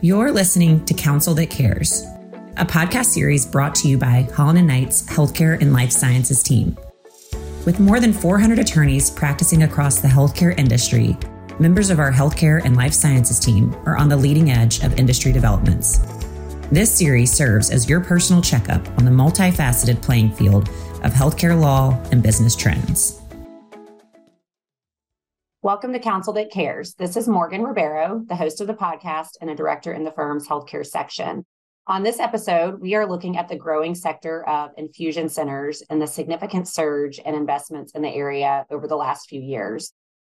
You're listening to Counsel That Cares, a podcast series brought to you by Holland and Knight's Healthcare and Life Sciences team. With more than 400 attorneys practicing across the healthcare industry, members of our healthcare and life sciences team are on the leading edge of industry developments. This series serves as your personal checkup on the multifaceted playing field of healthcare law and business trends. Welcome to Counsel That Cares. This is Morgan Ribeiro, the host of the podcast and a director in the firm's healthcare section. On this episode, we are looking at the growing sector of infusion centers and the significant surge in investments in the area over the last few years.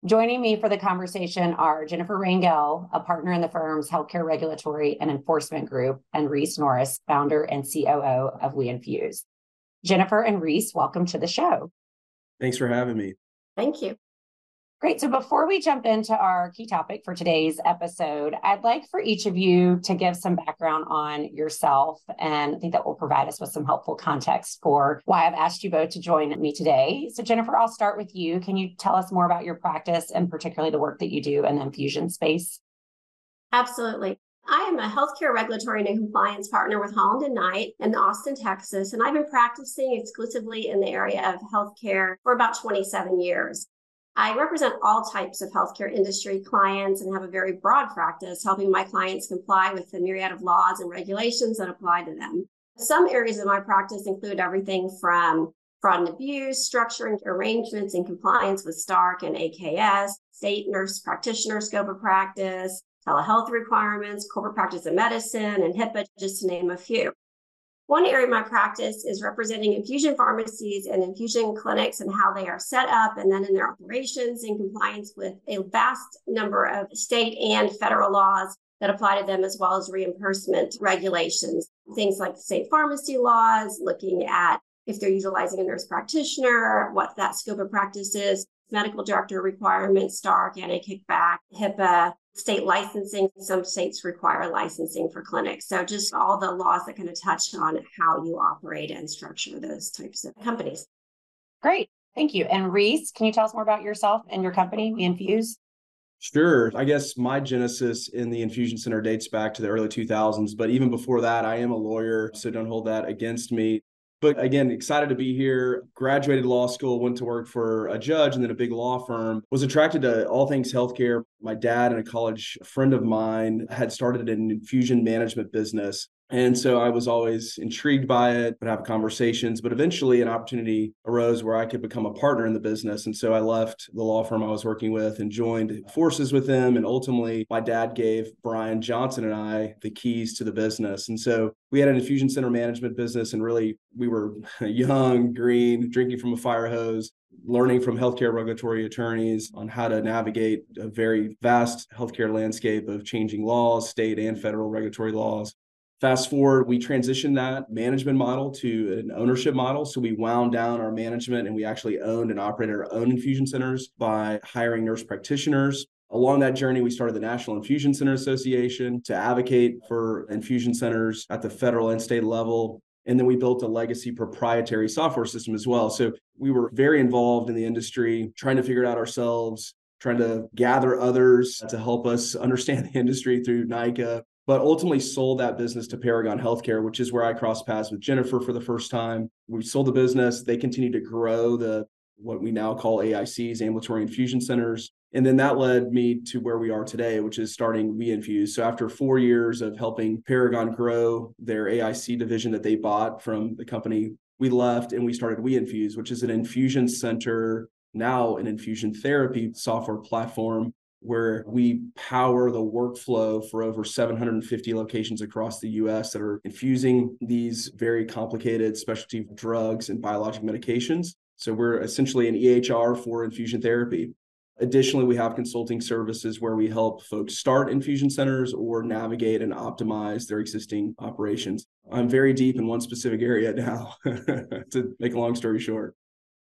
Joining me for the conversation are Jennifer Rangel, a partner in the firm's healthcare regulatory and enforcement group, and Reece Norris, founder and COO of WeInfuse. Jennifer and Reece, welcome to the show. Thanks for having me. Thank you. Great. So before we jump into our key topic for today's episode, I'd like for each of you to give some background on yourself. And I think that will provide us with some helpful context for why I've asked you both to join me today. So, Jennifer, I'll start with you. Can you tell us more about your practice and particularly the work that you do in the infusion space? Absolutely. I am a healthcare regulatory and compliance partner with Holland and Knight in Austin, Texas, and I've been practicing exclusively in the area of healthcare for about 27 years. I represent all types of healthcare industry clients and have a very broad practice, helping my clients comply with the myriad of laws and regulations that apply to them. Some areas of my practice include everything from fraud and abuse, structuring arrangements in compliance with STARK and AKS, state nurse practitioner scope of practice, telehealth requirements, corporate practice of medicine, and HIPAA, just to name a few. One area of my practice is representing infusion pharmacies and infusion clinics and how they are set up and then in their operations in compliance with a vast number of state and federal laws that apply to them as well as reimbursement regulations. Things like state pharmacy laws, looking at if they're utilizing a nurse practitioner, what that scope of practice is, medical director requirements, Stark, anti-kickback, HIPAA, state licensing. Some states require licensing for clinics. So just all the laws that kind of touch on how you operate and structure those types of companies. Great. Thank you. And Reece, can you tell us more about yourself and your company, WeInfuse? Sure. I guess my genesis in the infusion center dates back to the early 2000s, but even before that, I am a lawyer, so don't hold that against me. But again, excited to be here. Graduated law school, went to work for a judge and then a big law firm. Was attracted to all things healthcare. My dad and a college friend of mine had started an infusion management business. And so I was always intrigued by it, would have conversations, but eventually an opportunity arose where I could become a partner in the business. And so I left the law firm I was working with and joined forces with them. And ultimately, my dad gave Brian Johnson and I the keys to the business. And so we had an infusion center management business, and really we were young, green, drinking from a fire hose learning from healthcare regulatory attorneys on how to navigate a very vast healthcare landscape of changing laws, state and federal regulatory laws. Fast forward, we transitioned that management model to an ownership model. So we wound down our management and we actually owned and operated our own infusion centers by hiring nurse practitioners. Along that journey, we started the National Infusion Center Association to advocate for infusion centers at the federal and state level. And then we built a legacy proprietary software system as well. So we were very involved in the industry, trying to figure it out ourselves, trying to gather others to help us understand the industry through NICA but ultimately sold that business to Paragon Healthcare, which is where I crossed paths with Jennifer for the first time. We sold the business. They continued to grow the what we now call AICs, ambulatory infusion centers. And then that led me to where we are today, which is starting WeInfuse. So after four years of helping Paragon grow their AIC division that they bought from the company, we left and we started WeInfuse, which is an infusion center, now an infusion therapy software platform where we power the workflow for over 750 locations across the US that are infusing these very complicated specialty drugs and biologic medications. So we're essentially an EHR for infusion therapy. Additionally, we have consulting services where we help folks start infusion centers or navigate and optimize their existing operations. I'm very deep in one specific area now, to make a long story short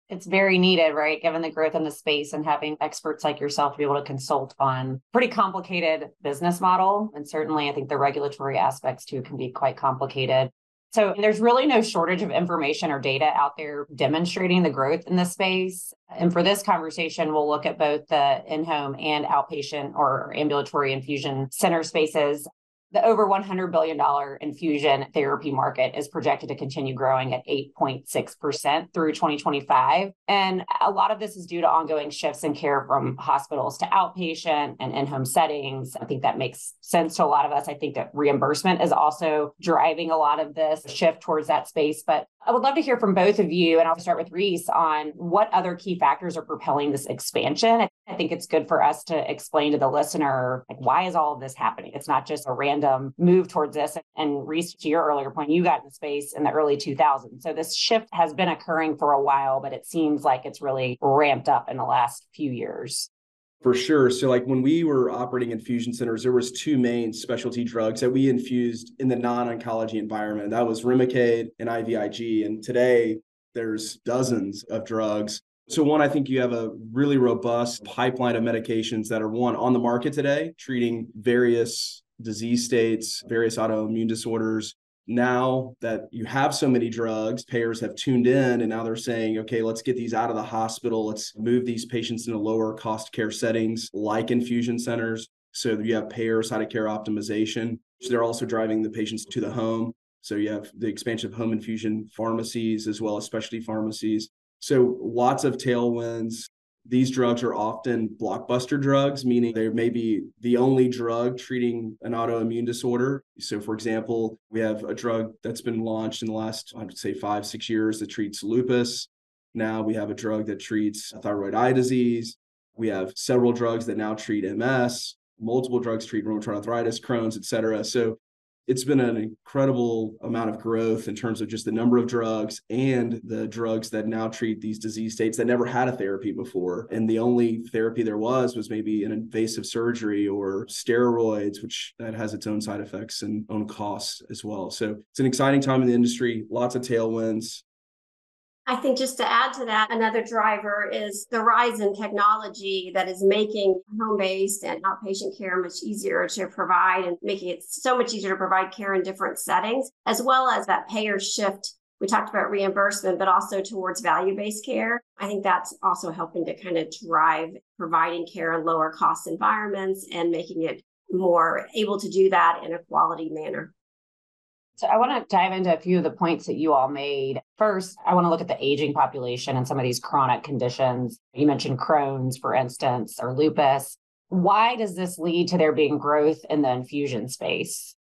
it's very needed, right? Given the growth in the space and having experts like yourself be able to consult on pretty complicated business model. And certainly I think the regulatory aspects too can be quite complicated. So there's really no shortage of information or data out there demonstrating the growth in this space. And for this conversation, we'll look at both the in-home and outpatient or ambulatory infusion center spaces The over $100 billion infusion therapy market is projected to continue growing at 8.6% through 2025. And a lot of this is due to ongoing shifts in care from hospitals to outpatient and in home settings. I think that makes sense to a lot of us. I think that reimbursement is also driving a lot of this shift towards that space. But I would love to hear from both of you, and I'll start with Reece on what other key factors are propelling this expansion. I think it's good for us to explain to the listener like why is all of this happening? It's not just a random move towards this. And Reece, to your earlier point, you got in the space in the early 2000s. So this shift has been occurring for a while, but it seems like it's really ramped up in the last few years. For sure. So like when we were operating infusion centers, there was two main specialty drugs that we infused in the non-oncology environment. That was Remicade and IVIG. And today there's dozens of drugs. So one, I think you have a really robust pipeline of medications that are one on the market today, treating various disease states, various autoimmune disorders, now that you have so many drugs, payers have tuned in and now they're saying, okay, let's get these out of the hospital. Let's move these patients into lower cost care settings like infusion centers. So you have payer site of care optimization. So they're also driving the patients to the home. So you have the expansion of home infusion pharmacies as well as specialty pharmacies. So lots of tailwinds these drugs are often blockbuster drugs, meaning they may be the only drug treating an autoimmune disorder. So, for example, we have a drug that's been launched in the last, I would say, five, six years that treats lupus. Now we have a drug that treats thyroid eye disease. We have several drugs that now treat MS. Multiple drugs treat rheumatoid arthritis, Crohn's, et cetera. So it's been an incredible amount of growth in terms of just the number of drugs and the drugs that now treat these disease states that never had a therapy before. And the only therapy there was was maybe an invasive surgery or steroids, which that has its own side effects and own costs as well. So it's an exciting time in the industry, lots of tailwinds. I think just to add to that, another driver is the rise in technology that is making home based and outpatient care much easier to provide and making it so much easier to provide care in different settings, as well as that payer shift. We talked about reimbursement, but also towards value based care. I think that's also helping to kind of drive providing care in lower cost environments and making it more able to do that in a quality manner. So I want to dive into a few of the points that you all made. First, I want to look at the aging population and some of these chronic conditions. You mentioned Crohn's, for instance, or lupus. Why does this lead to there being growth in the infusion space?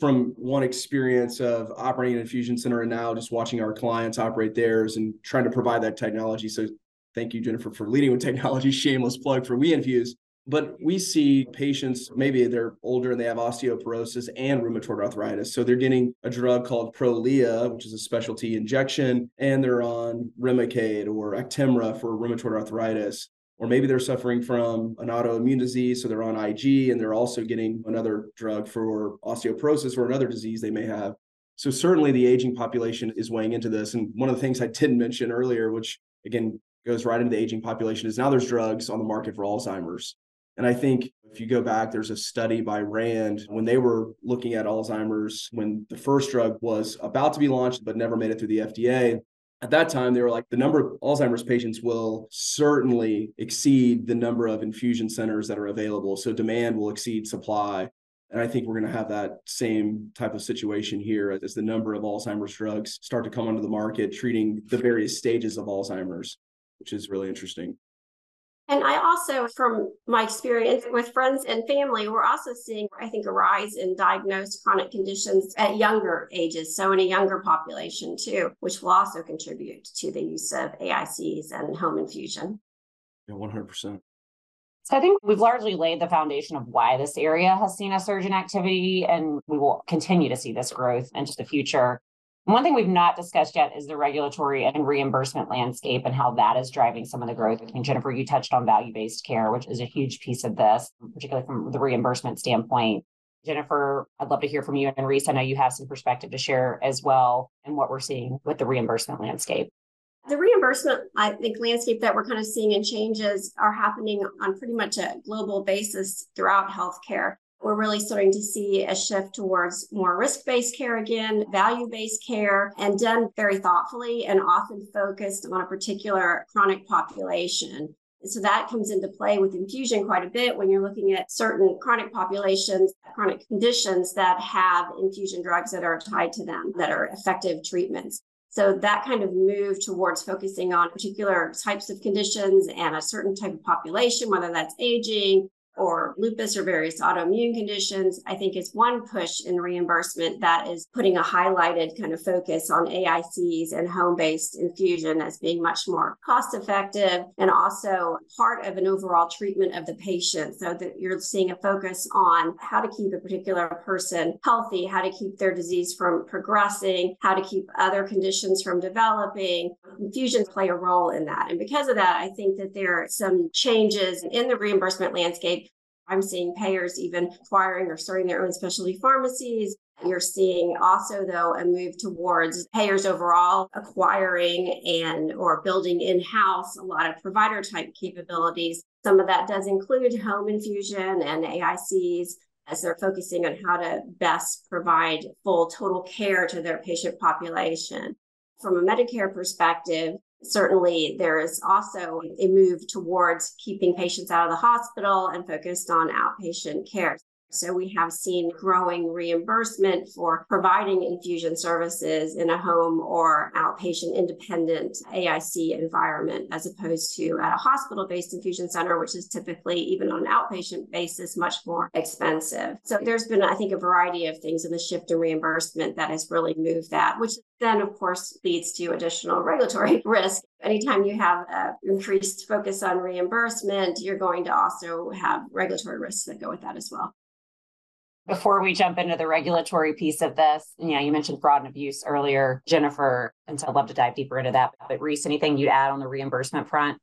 From one experience of operating an infusion center and now just watching our clients operate theirs and trying to provide that technology. So thank you, Jennifer, for leading with technology. Shameless plug for WeInfuse. But we see patients, maybe they're older and they have osteoporosis and rheumatoid arthritis. So they're getting a drug called Prolia, which is a specialty injection, and they're on Remicade or Actemra for rheumatoid arthritis. Or maybe they're suffering from an autoimmune disease, so they're on IG and they're also getting another drug for osteoporosis or another disease they may have. So certainly the aging population is weighing into this. And one of the things I didn't mention earlier, which again goes right into the aging population, is now there's drugs on the market for Alzheimer's. And I think if you go back, there's a study by Rand when they were looking at Alzheimer's when the first drug was about to be launched, but never made it through the FDA. At that time, they were like, the number of Alzheimer's patients will certainly exceed the number of infusion centers that are available. So demand will exceed supply. And I think we're going to have that same type of situation here as the number of Alzheimer's drugs start to come onto the market, treating the various stages of Alzheimer's, which is really interesting. And I also, from my experience with friends and family, we're also seeing, I think, a rise in diagnosed chronic conditions at younger ages. So, in a younger population, too, which will also contribute to the use of AICs and home infusion. Yeah, 100%. So I think we've largely laid the foundation of why this area has seen a surge in activity, and we will continue to see this growth into the future. One thing we've not discussed yet is the regulatory and reimbursement landscape and how that is driving some of the growth. I think, Jennifer, you touched on value based care, which is a huge piece of this, particularly from the reimbursement standpoint. Jennifer, I'd love to hear from you. And Reece, I know you have some perspective to share as well and what we're seeing with the reimbursement landscape. The reimbursement, I think, landscape that we're kind of seeing and changes are happening on pretty much a global basis throughout healthcare. We're really starting to see a shift towards more risk based care again, value based care, and done very thoughtfully and often focused on a particular chronic population. So that comes into play with infusion quite a bit when you're looking at certain chronic populations, chronic conditions that have infusion drugs that are tied to them that are effective treatments. So that kind of move towards focusing on particular types of conditions and a certain type of population, whether that's aging or lupus or various autoimmune conditions, I think is one push in reimbursement that is putting a highlighted kind of focus on AICs and home based infusion as being much more cost effective and also part of an overall treatment of the patient. So that you're seeing a focus on how to keep a particular person healthy, how to keep their disease from progressing, how to keep other conditions from developing. Infusions play a role in that. And because of that, I think that there are some changes in the reimbursement landscape I'm seeing payers even acquiring or starting their own specialty pharmacies. You're seeing also though a move towards payers overall acquiring and or building in-house a lot of provider type capabilities. Some of that does include home infusion and AICs as they're focusing on how to best provide full total care to their patient population. From a Medicare perspective, Certainly, there is also a move towards keeping patients out of the hospital and focused on outpatient care. So we have seen growing reimbursement for providing infusion services in a home or outpatient independent AIC environment, as opposed to at a hospital based infusion center, which is typically, even on an outpatient basis, much more expensive. So there's been, I think, a variety of things in the shift in reimbursement that has really moved that, which then, of course, leads to additional regulatory risk. Anytime you have an increased focus on reimbursement, you're going to also have regulatory risks that go with that as well before we jump into the regulatory piece of this, you know, you mentioned fraud and abuse earlier, Jennifer, and so I'd love to dive deeper into that. But Reece, anything you'd add on the reimbursement front?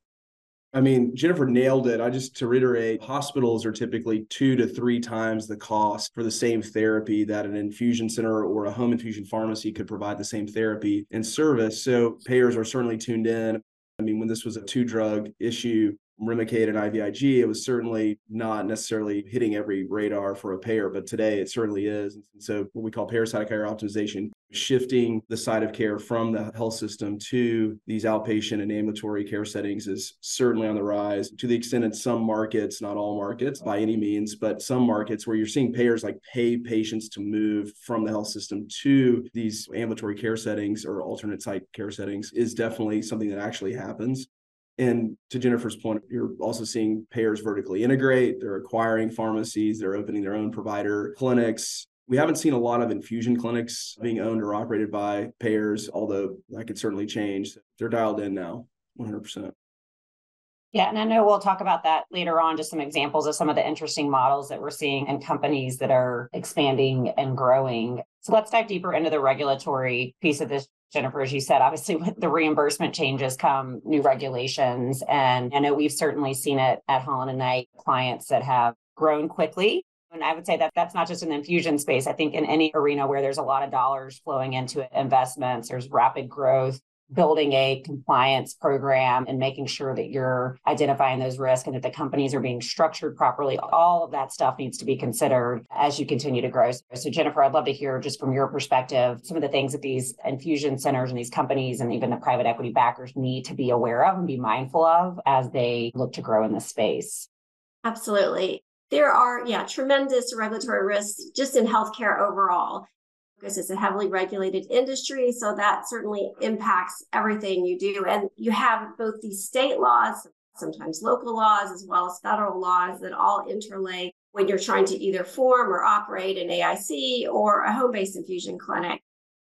I mean, Jennifer nailed it. I just to reiterate, hospitals are typically two to three times the cost for the same therapy that an infusion center or a home infusion pharmacy could provide the same therapy and service. So payers are certainly tuned in. I mean, when this was a two drug issue, Remicade and IVIG, it was certainly not necessarily hitting every radar for a payer, but today it certainly is. And so what we call of care optimization, shifting the site of care from the health system to these outpatient and ambulatory care settings is certainly on the rise to the extent in some markets, not all markets by any means, but some markets where you're seeing payers like pay patients to move from the health system to these ambulatory care settings or alternate site care settings is definitely something that actually happens. And to Jennifer's point, you're also seeing payers vertically integrate. They're acquiring pharmacies, they're opening their own provider clinics. We haven't seen a lot of infusion clinics being owned or operated by payers, although that could certainly change. They're dialed in now, 100%. Yeah, and I know we'll talk about that later on, just some examples of some of the interesting models that we're seeing and companies that are expanding and growing. So let's dive deeper into the regulatory piece of this Jennifer, as you said, obviously with the reimbursement changes come new regulations. And I know we've certainly seen it at Holland and Knight clients that have grown quickly. And I would say that that's not just the infusion space. I think in any arena where there's a lot of dollars flowing into investments, there's rapid growth building a compliance program and making sure that you're identifying those risks and that the companies are being structured properly. All of that stuff needs to be considered as you continue to grow. So, Jennifer, I'd love to hear just from your perspective some of the things that these infusion centers and these companies and even the private equity backers need to be aware of and be mindful of as they look to grow in this space. Absolutely. There are, yeah, tremendous regulatory risks just in healthcare overall it's a heavily regulated industry. So that certainly impacts everything you do. And you have both these state laws, sometimes local laws, as well as federal laws that all interlay when you're trying to either form or operate an AIC or a home based infusion clinic.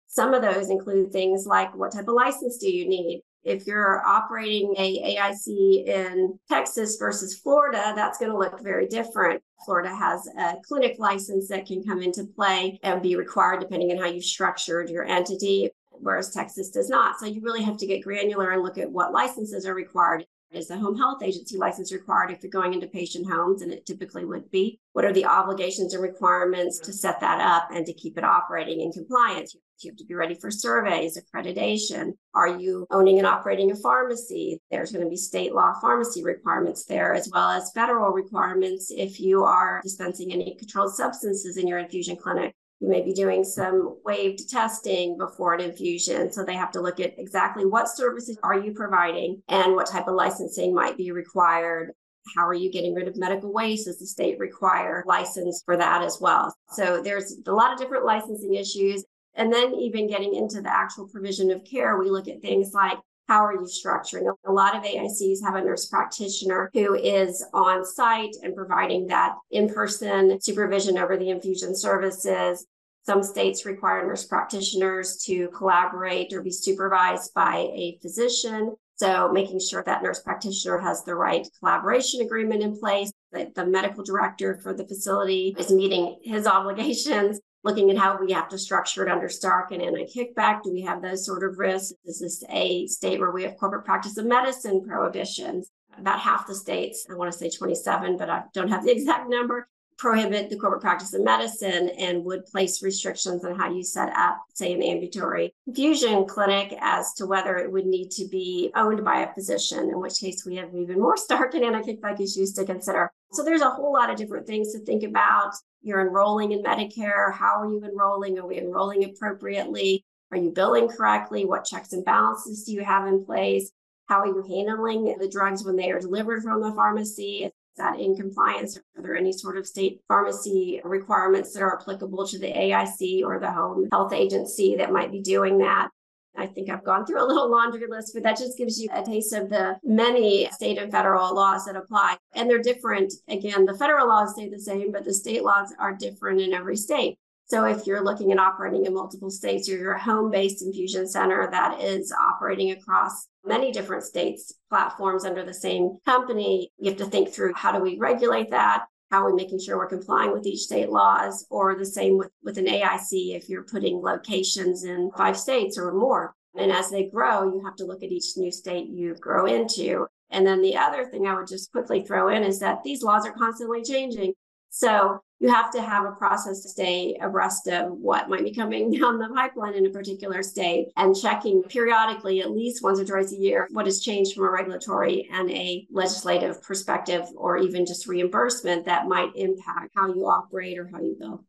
Some of those include things like what type of license do you need? If you're operating a AIC in Texas versus Florida, that's going to look very different. Florida has a clinic license that can come into play and be required depending on how you've structured your entity, whereas Texas does not. So you really have to get granular and look at what licenses are required is the home health agency license required if you're going into patient homes? And it typically would be. What are the obligations and requirements to set that up and to keep it operating in compliance? You have to be ready for surveys, accreditation. Are you owning and operating a pharmacy? There's going to be state law pharmacy requirements there, as well as federal requirements if you are dispensing any controlled substances in your infusion clinic You may be doing some waived testing before an infusion. So they have to look at exactly what services are you providing and what type of licensing might be required. How are you getting rid of medical waste? Does the state require license for that as well? So there's a lot of different licensing issues. And then even getting into the actual provision of care, we look at things like how are you structuring? A lot of AICs have a nurse practitioner who is on site and providing that in person supervision over the infusion services. Some states require nurse practitioners to collaborate or be supervised by a physician. So, making sure that nurse practitioner has the right collaboration agreement in place, that the medical director for the facility is meeting his obligations, looking at how we have to structure it under Stark and anti-kickback. Do we have those sort of risks? Is this a state where we have corporate practice of medicine prohibitions? About half the states, I want to say 27, but I don't have the exact number, prohibit the corporate practice of medicine and would place restrictions on how you set up, say, an ambulatory infusion clinic as to whether it would need to be owned by a physician, in which case we have even more stark and anti-kickback issues to consider. So there's a whole lot of different things to think about you're enrolling in Medicare. How are you enrolling? Are we enrolling appropriately? Are you billing correctly? What checks and balances do you have in place? How are you handling the drugs when they are delivered from the pharmacy? That in compliance? Are there any sort of state pharmacy requirements that are applicable to the AIC or the home health agency that might be doing that? I think I've gone through a little laundry list, but that just gives you a taste of the many state and federal laws that apply. And they're different. Again, the federal laws stay the same, but the state laws are different in every state. So if you're looking at operating in multiple states, or you're a home-based infusion center that is operating across many different states platforms under the same company, you have to think through how do we regulate that? how are we making sure we're complying with each state laws or the same with, with an AIC if you're putting locations in five states or more. And as they grow, you have to look at each new state you grow into. And then the other thing I would just quickly throw in is that these laws are constantly changing. So you have to have a process to stay abreast of what might be coming down the pipeline in a particular state and checking periodically, at least once or twice a year, what has changed from a regulatory and a legislative perspective, or even just reimbursement that might impact how you operate or how you bill.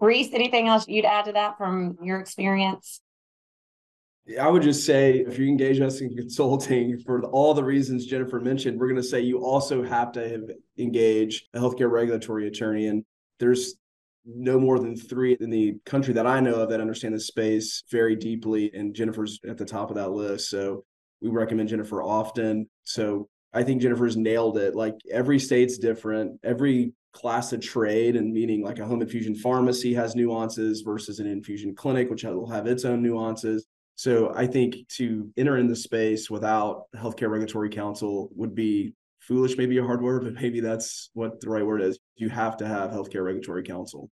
Reece, anything else you'd add to that from your experience? I would just say if you engage us in consulting for all the reasons Jennifer mentioned, we're going to say you also have to have engaged a healthcare regulatory attorney. And there's no more than three in the country that I know of that understand the space very deeply. And Jennifer's at the top of that list. So we recommend Jennifer often. So I think Jennifer's nailed it. Like every state's different. Every class of trade and meaning like a home infusion pharmacy has nuances versus an infusion clinic, which will have its own nuances. So I think to enter in the space without healthcare regulatory counsel would be foolish, maybe a hard word, but maybe that's what the right word is. You have to have healthcare regulatory counsel.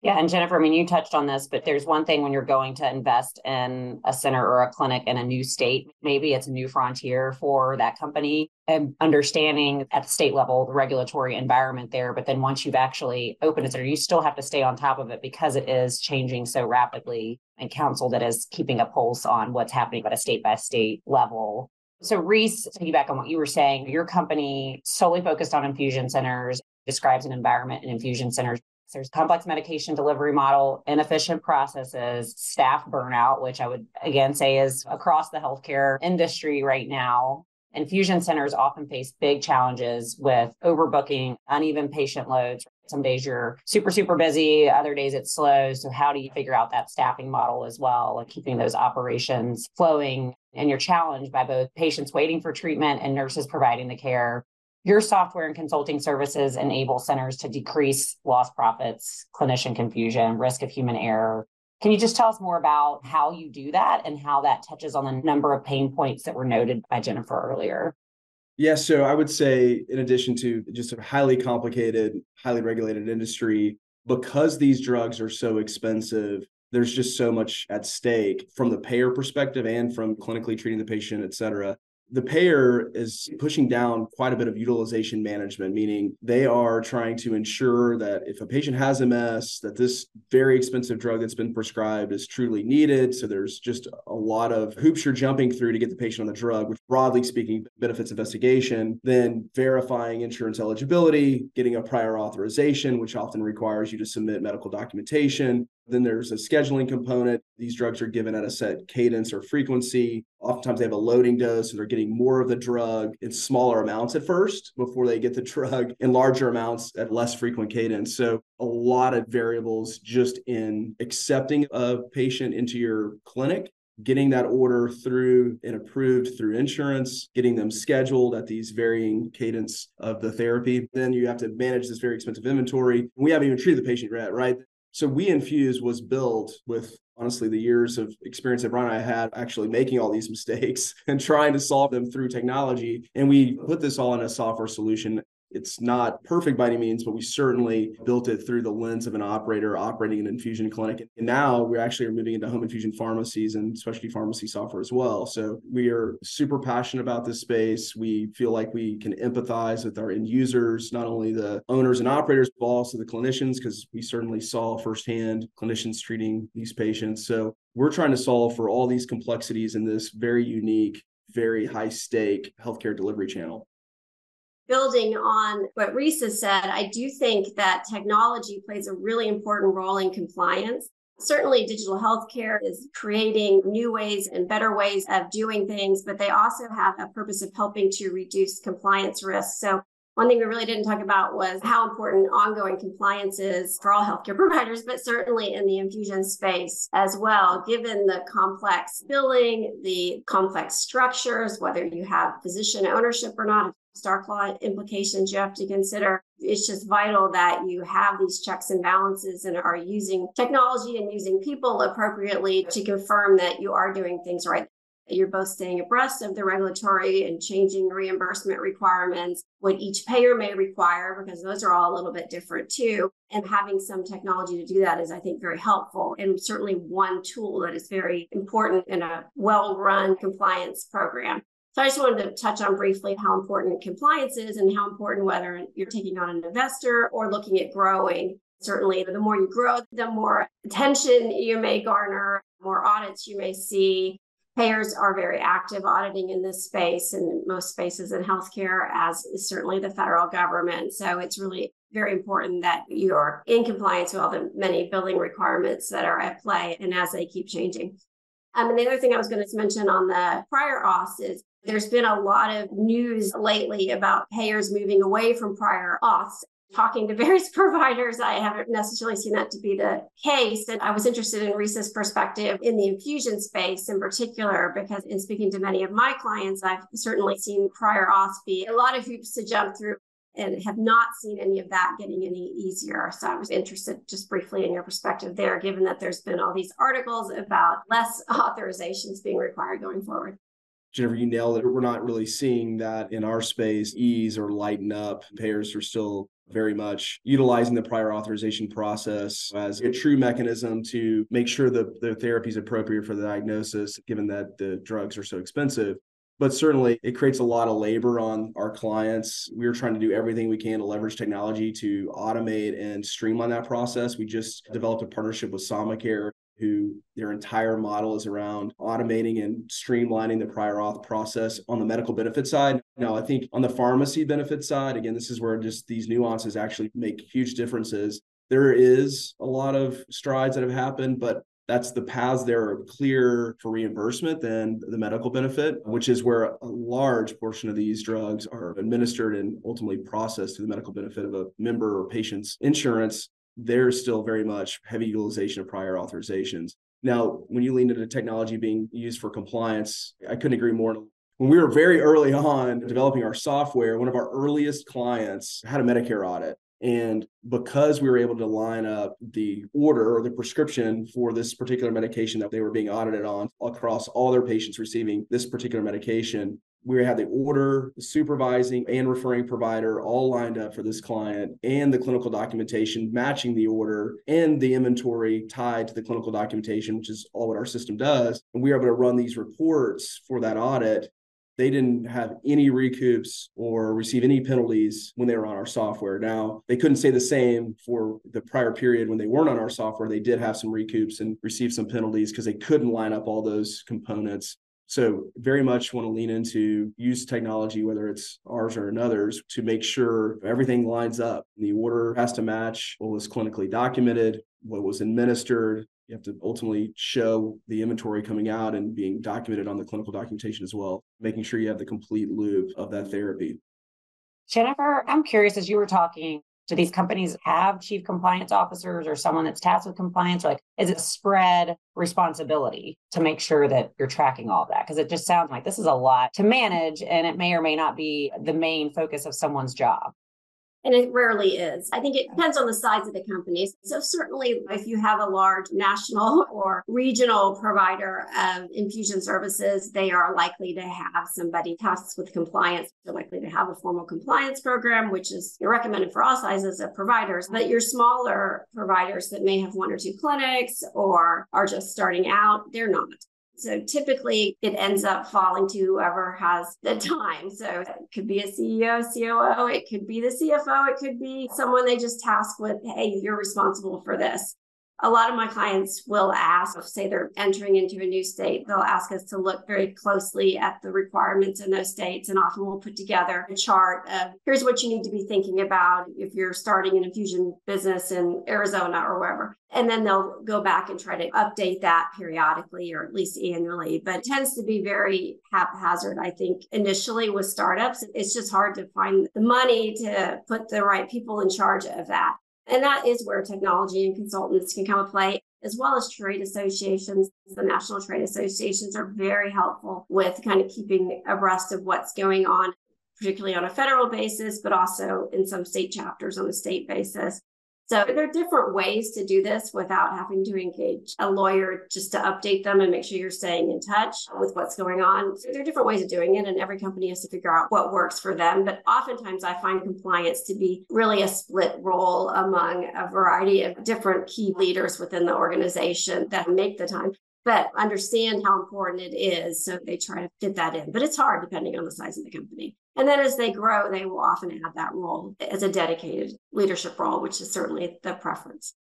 Yeah, and Jennifer, I mean, you touched on this, but there's one thing when you're going to invest in a center or a clinic in a new state, maybe it's a new frontier for that company and understanding at the state level the regulatory environment there. But then once you've actually opened a center, you still have to stay on top of it because it is changing so rapidly and counsel that is keeping a pulse on what's happening at a state by state level. So, Reece, to back on what you were saying, your company solely focused on infusion centers describes an environment in infusion centers there's complex medication delivery model, inefficient processes, staff burnout, which I would again say is across the healthcare industry right now. Infusion centers often face big challenges with overbooking, uneven patient loads. Some days you're super, super busy, other days it's slow. So, how do you figure out that staffing model as well and keeping those operations flowing? And you're challenged by both patients waiting for treatment and nurses providing the care your software and consulting services enable centers to decrease lost profits, clinician confusion, risk of human error. Can you just tell us more about how you do that and how that touches on the number of pain points that were noted by Jennifer earlier? Yeah, so I would say, in addition to just a highly complicated, highly regulated industry, because these drugs are so expensive, there's just so much at stake from the payer perspective and from clinically treating the patient, et cetera the payer is pushing down quite a bit of utilization management, meaning they are trying to ensure that if a patient has MS, that this very expensive drug that's been prescribed is truly needed. So there's just a lot of hoops you're jumping through to get the patient on the drug, which broadly speaking benefits investigation, then verifying insurance eligibility, getting a prior authorization, which often requires you to submit medical documentation, then there's a scheduling component. These drugs are given at a set cadence or frequency. Oftentimes they have a loading dose and they're getting more of the drug in smaller amounts at first before they get the drug in larger amounts at less frequent cadence. So a lot of variables just in accepting a patient into your clinic getting that order through and approved through insurance, getting them scheduled at these varying cadence of the therapy. Then you have to manage this very expensive inventory. We haven't even treated the patient yet, right? So WeInfuse was built with honestly the years of experience that Brian and I had actually making all these mistakes and trying to solve them through technology. And we put this all in a software solution it's not perfect by any means, but we certainly built it through the lens of an operator operating an infusion clinic. And now we actually are moving into home infusion pharmacies and specialty pharmacy software as well. So we are super passionate about this space. We feel like we can empathize with our end users, not only the owners and operators, but also the clinicians, because we certainly saw firsthand clinicians treating these patients. So we're trying to solve for all these complexities in this very unique, very high stake healthcare delivery channel building on what Reece said, I do think that technology plays a really important role in compliance. Certainly, digital healthcare is creating new ways and better ways of doing things, but they also have a purpose of helping to reduce compliance risks. So, one thing we really didn't talk about was how important ongoing compliance is for all healthcare providers, but certainly in the infusion space as well, given the complex billing, the complex structures, whether you have physician ownership or not, Stark law implications you have to consider. It's just vital that you have these checks and balances and are using technology and using people appropriately to confirm that you are doing things right. You're both staying abreast of the regulatory and changing reimbursement requirements, what each payer may require, because those are all a little bit different too. And having some technology to do that is, I think, very helpful and certainly one tool that is very important in a well run compliance program. So I just wanted to touch on briefly how important compliance is and how important whether you're taking on an investor or looking at growing. Certainly, the more you grow, the more attention you may garner, more audits you may see. Payers are very active auditing in this space and most spaces in healthcare, as is certainly the federal government. So it's really very important that you're in compliance with all the many billing requirements that are at play and as they keep changing. Um, and the other thing I was going to mention on the prior auths is there's been a lot of news lately about payers moving away from prior auths. Talking to various providers, I haven't necessarily seen that to be the case. And I was interested in Reece's perspective in the infusion space in particular, because in speaking to many of my clients, I've certainly seen prior auths be a lot of hoops to jump through and have not seen any of that getting any easier. So I was interested just briefly in your perspective there, given that there's been all these articles about less authorizations being required going forward. Jennifer, you nailed it. We're not really seeing that in our space ease or lighten up. Payers are still very much utilizing the prior authorization process as a true mechanism to make sure that the therapy is appropriate for the diagnosis, given that the drugs are so expensive. But certainly, it creates a lot of labor on our clients. We're trying to do everything we can to leverage technology to automate and streamline that process. We just developed a partnership with Somacare who their entire model is around automating and streamlining the prior auth process on the medical benefit side. Now, I think on the pharmacy benefit side, again, this is where just these nuances actually make huge differences. There is a lot of strides that have happened, but that's the paths there are clear for reimbursement than the medical benefit, which is where a large portion of these drugs are administered and ultimately processed to the medical benefit of a member or patient's insurance there's still very much heavy utilization of prior authorizations. Now, when you lean into technology being used for compliance, I couldn't agree more. When we were very early on developing our software, one of our earliest clients had a Medicare audit. And because we were able to line up the order or the prescription for this particular medication that they were being audited on across all their patients receiving this particular medication, we had the order, the supervising and referring provider all lined up for this client and the clinical documentation matching the order and the inventory tied to the clinical documentation, which is all what our system does. And we were able to run these reports for that audit they didn't have any recoups or receive any penalties when they were on our software. Now, they couldn't say the same for the prior period when they weren't on our software. They did have some recoups and received some penalties because they couldn't line up all those components. So, very much want to lean into use technology, whether it's ours or another's, to make sure everything lines up. The order has to match what was clinically documented, what was administered, you have to ultimately show the inventory coming out and being documented on the clinical documentation as well, making sure you have the complete loop of that therapy. Jennifer, I'm curious as you were talking, do these companies have chief compliance officers or someone that's tasked with compliance? Or like, is it spread responsibility to make sure that you're tracking all of that? Because it just sounds like this is a lot to manage and it may or may not be the main focus of someone's job and it rarely is. I think it depends on the size of the company. So, certainly, if you have a large national or regional provider of infusion services, they are likely to have somebody tasked with compliance. They're likely to have a formal compliance program, which is recommended for all sizes of providers. But your smaller providers that may have one or two clinics or are just starting out, they're not. So typically it ends up falling to whoever has the time. So it could be a CEO, COO, it could be the CFO, it could be someone they just task with, hey, you're responsible for this a lot of my clients will ask, say they're entering into a new state, they'll ask us to look very closely at the requirements in those states. And often we'll put together a chart of here's what you need to be thinking about if you're starting an infusion business in Arizona or wherever. And then they'll go back and try to update that periodically or at least annually. But it tends to be very haphazard, I think, initially with startups. It's just hard to find the money to put the right people in charge of that. And that is where technology and consultants can come to play, as well as trade associations. The national trade associations are very helpful with kind of keeping abreast of what's going on, particularly on a federal basis, but also in some state chapters on a state basis. So there are different ways to do this without having to engage a lawyer just to update them and make sure you're staying in touch with what's going on. So there are different ways of doing it, and every company has to figure out what works for them. But oftentimes I find compliance to be really a split role among a variety of different key leaders within the organization that make the time but understand how important it is. So they try to fit that in. But it's hard depending on the size of the company. And then as they grow, they will often have that role as a dedicated leadership role, which is certainly the preference.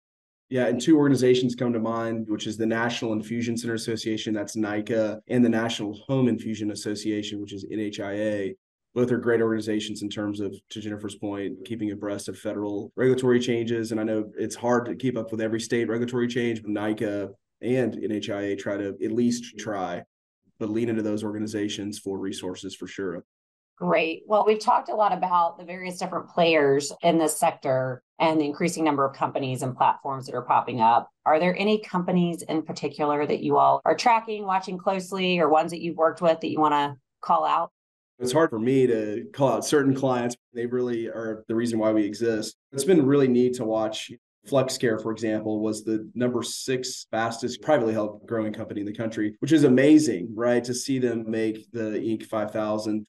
Yeah, and two organizations come to mind, which is the National Infusion Center Association, that's NICA, and the National Home Infusion Association, which is NHIA. Both are great organizations in terms of, to Jennifer's point, keeping abreast of federal regulatory changes. And I know it's hard to keep up with every state regulatory change, but NICA and NHIA try to at least try, but lean into those organizations for resources for sure. Great. Well, we've talked a lot about the various different players in this sector and the increasing number of companies and platforms that are popping up. Are there any companies in particular that you all are tracking, watching closely, or ones that you've worked with that you want to call out? It's hard for me to call out certain clients. They really are the reason why we exist. It's been really neat to watch FlexCare, for example, was the number six fastest privately held growing company in the country, which is amazing, right? To see them make the Inc. 5000.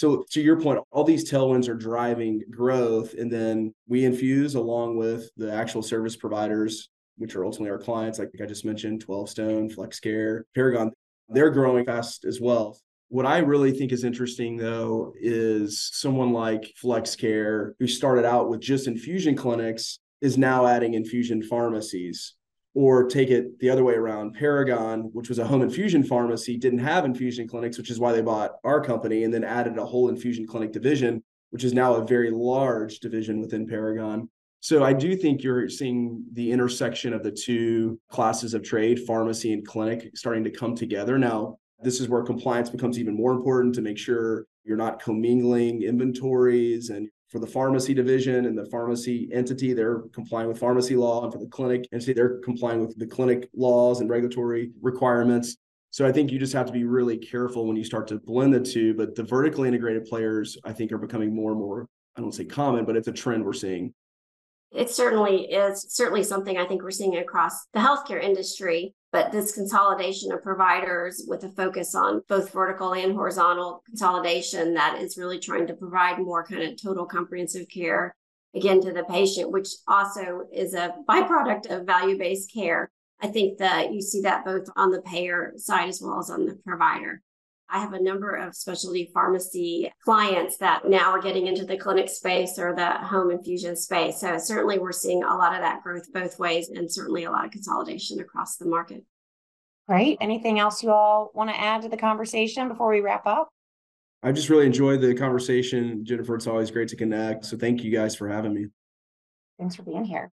So, to your point, all these tailwinds are driving growth. And then we infuse along with the actual service providers, which are ultimately our clients, like I just mentioned 12 Stone, FlexCare, Paragon. They're growing fast as well. What I really think is interesting, though, is someone like FlexCare, who started out with just infusion clinics is now adding infusion pharmacies. Or take it the other way around. Paragon, which was a home infusion pharmacy, didn't have infusion clinics, which is why they bought our company and then added a whole infusion clinic division, which is now a very large division within Paragon. So I do think you're seeing the intersection of the two classes of trade, pharmacy and clinic, starting to come together. Now, this is where compliance becomes even more important to make sure you're not commingling inventories and for the pharmacy division and the pharmacy entity, they're complying with pharmacy law. And for the clinic entity, they're complying with the clinic laws and regulatory requirements. So I think you just have to be really careful when you start to blend the two. But the vertically integrated players, I think, are becoming more and more, I don't say common, but it's a trend we're seeing. It certainly is certainly something I think we're seeing across the healthcare industry. But this consolidation of providers with a focus on both vertical and horizontal consolidation that is really trying to provide more kind of total comprehensive care again to the patient, which also is a byproduct of value based care. I think that you see that both on the payer side as well as on the provider. I have a number of specialty pharmacy clients that now are getting into the clinic space or the home infusion space. So certainly we're seeing a lot of that growth both ways and certainly a lot of consolidation across the market. Great. Anything else you all want to add to the conversation before we wrap up? I just really enjoyed the conversation. Jennifer, it's always great to connect. So thank you guys for having me. Thanks for being here.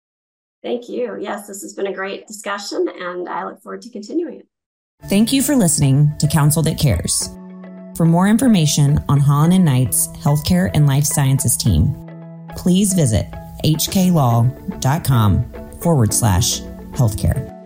Thank you. Yes, this has been a great discussion and I look forward to continuing it. Thank you for listening to Counsel That Cares. For more information on Holland and Knight's healthcare and life sciences team, please visit hklaw.com forward slash healthcare.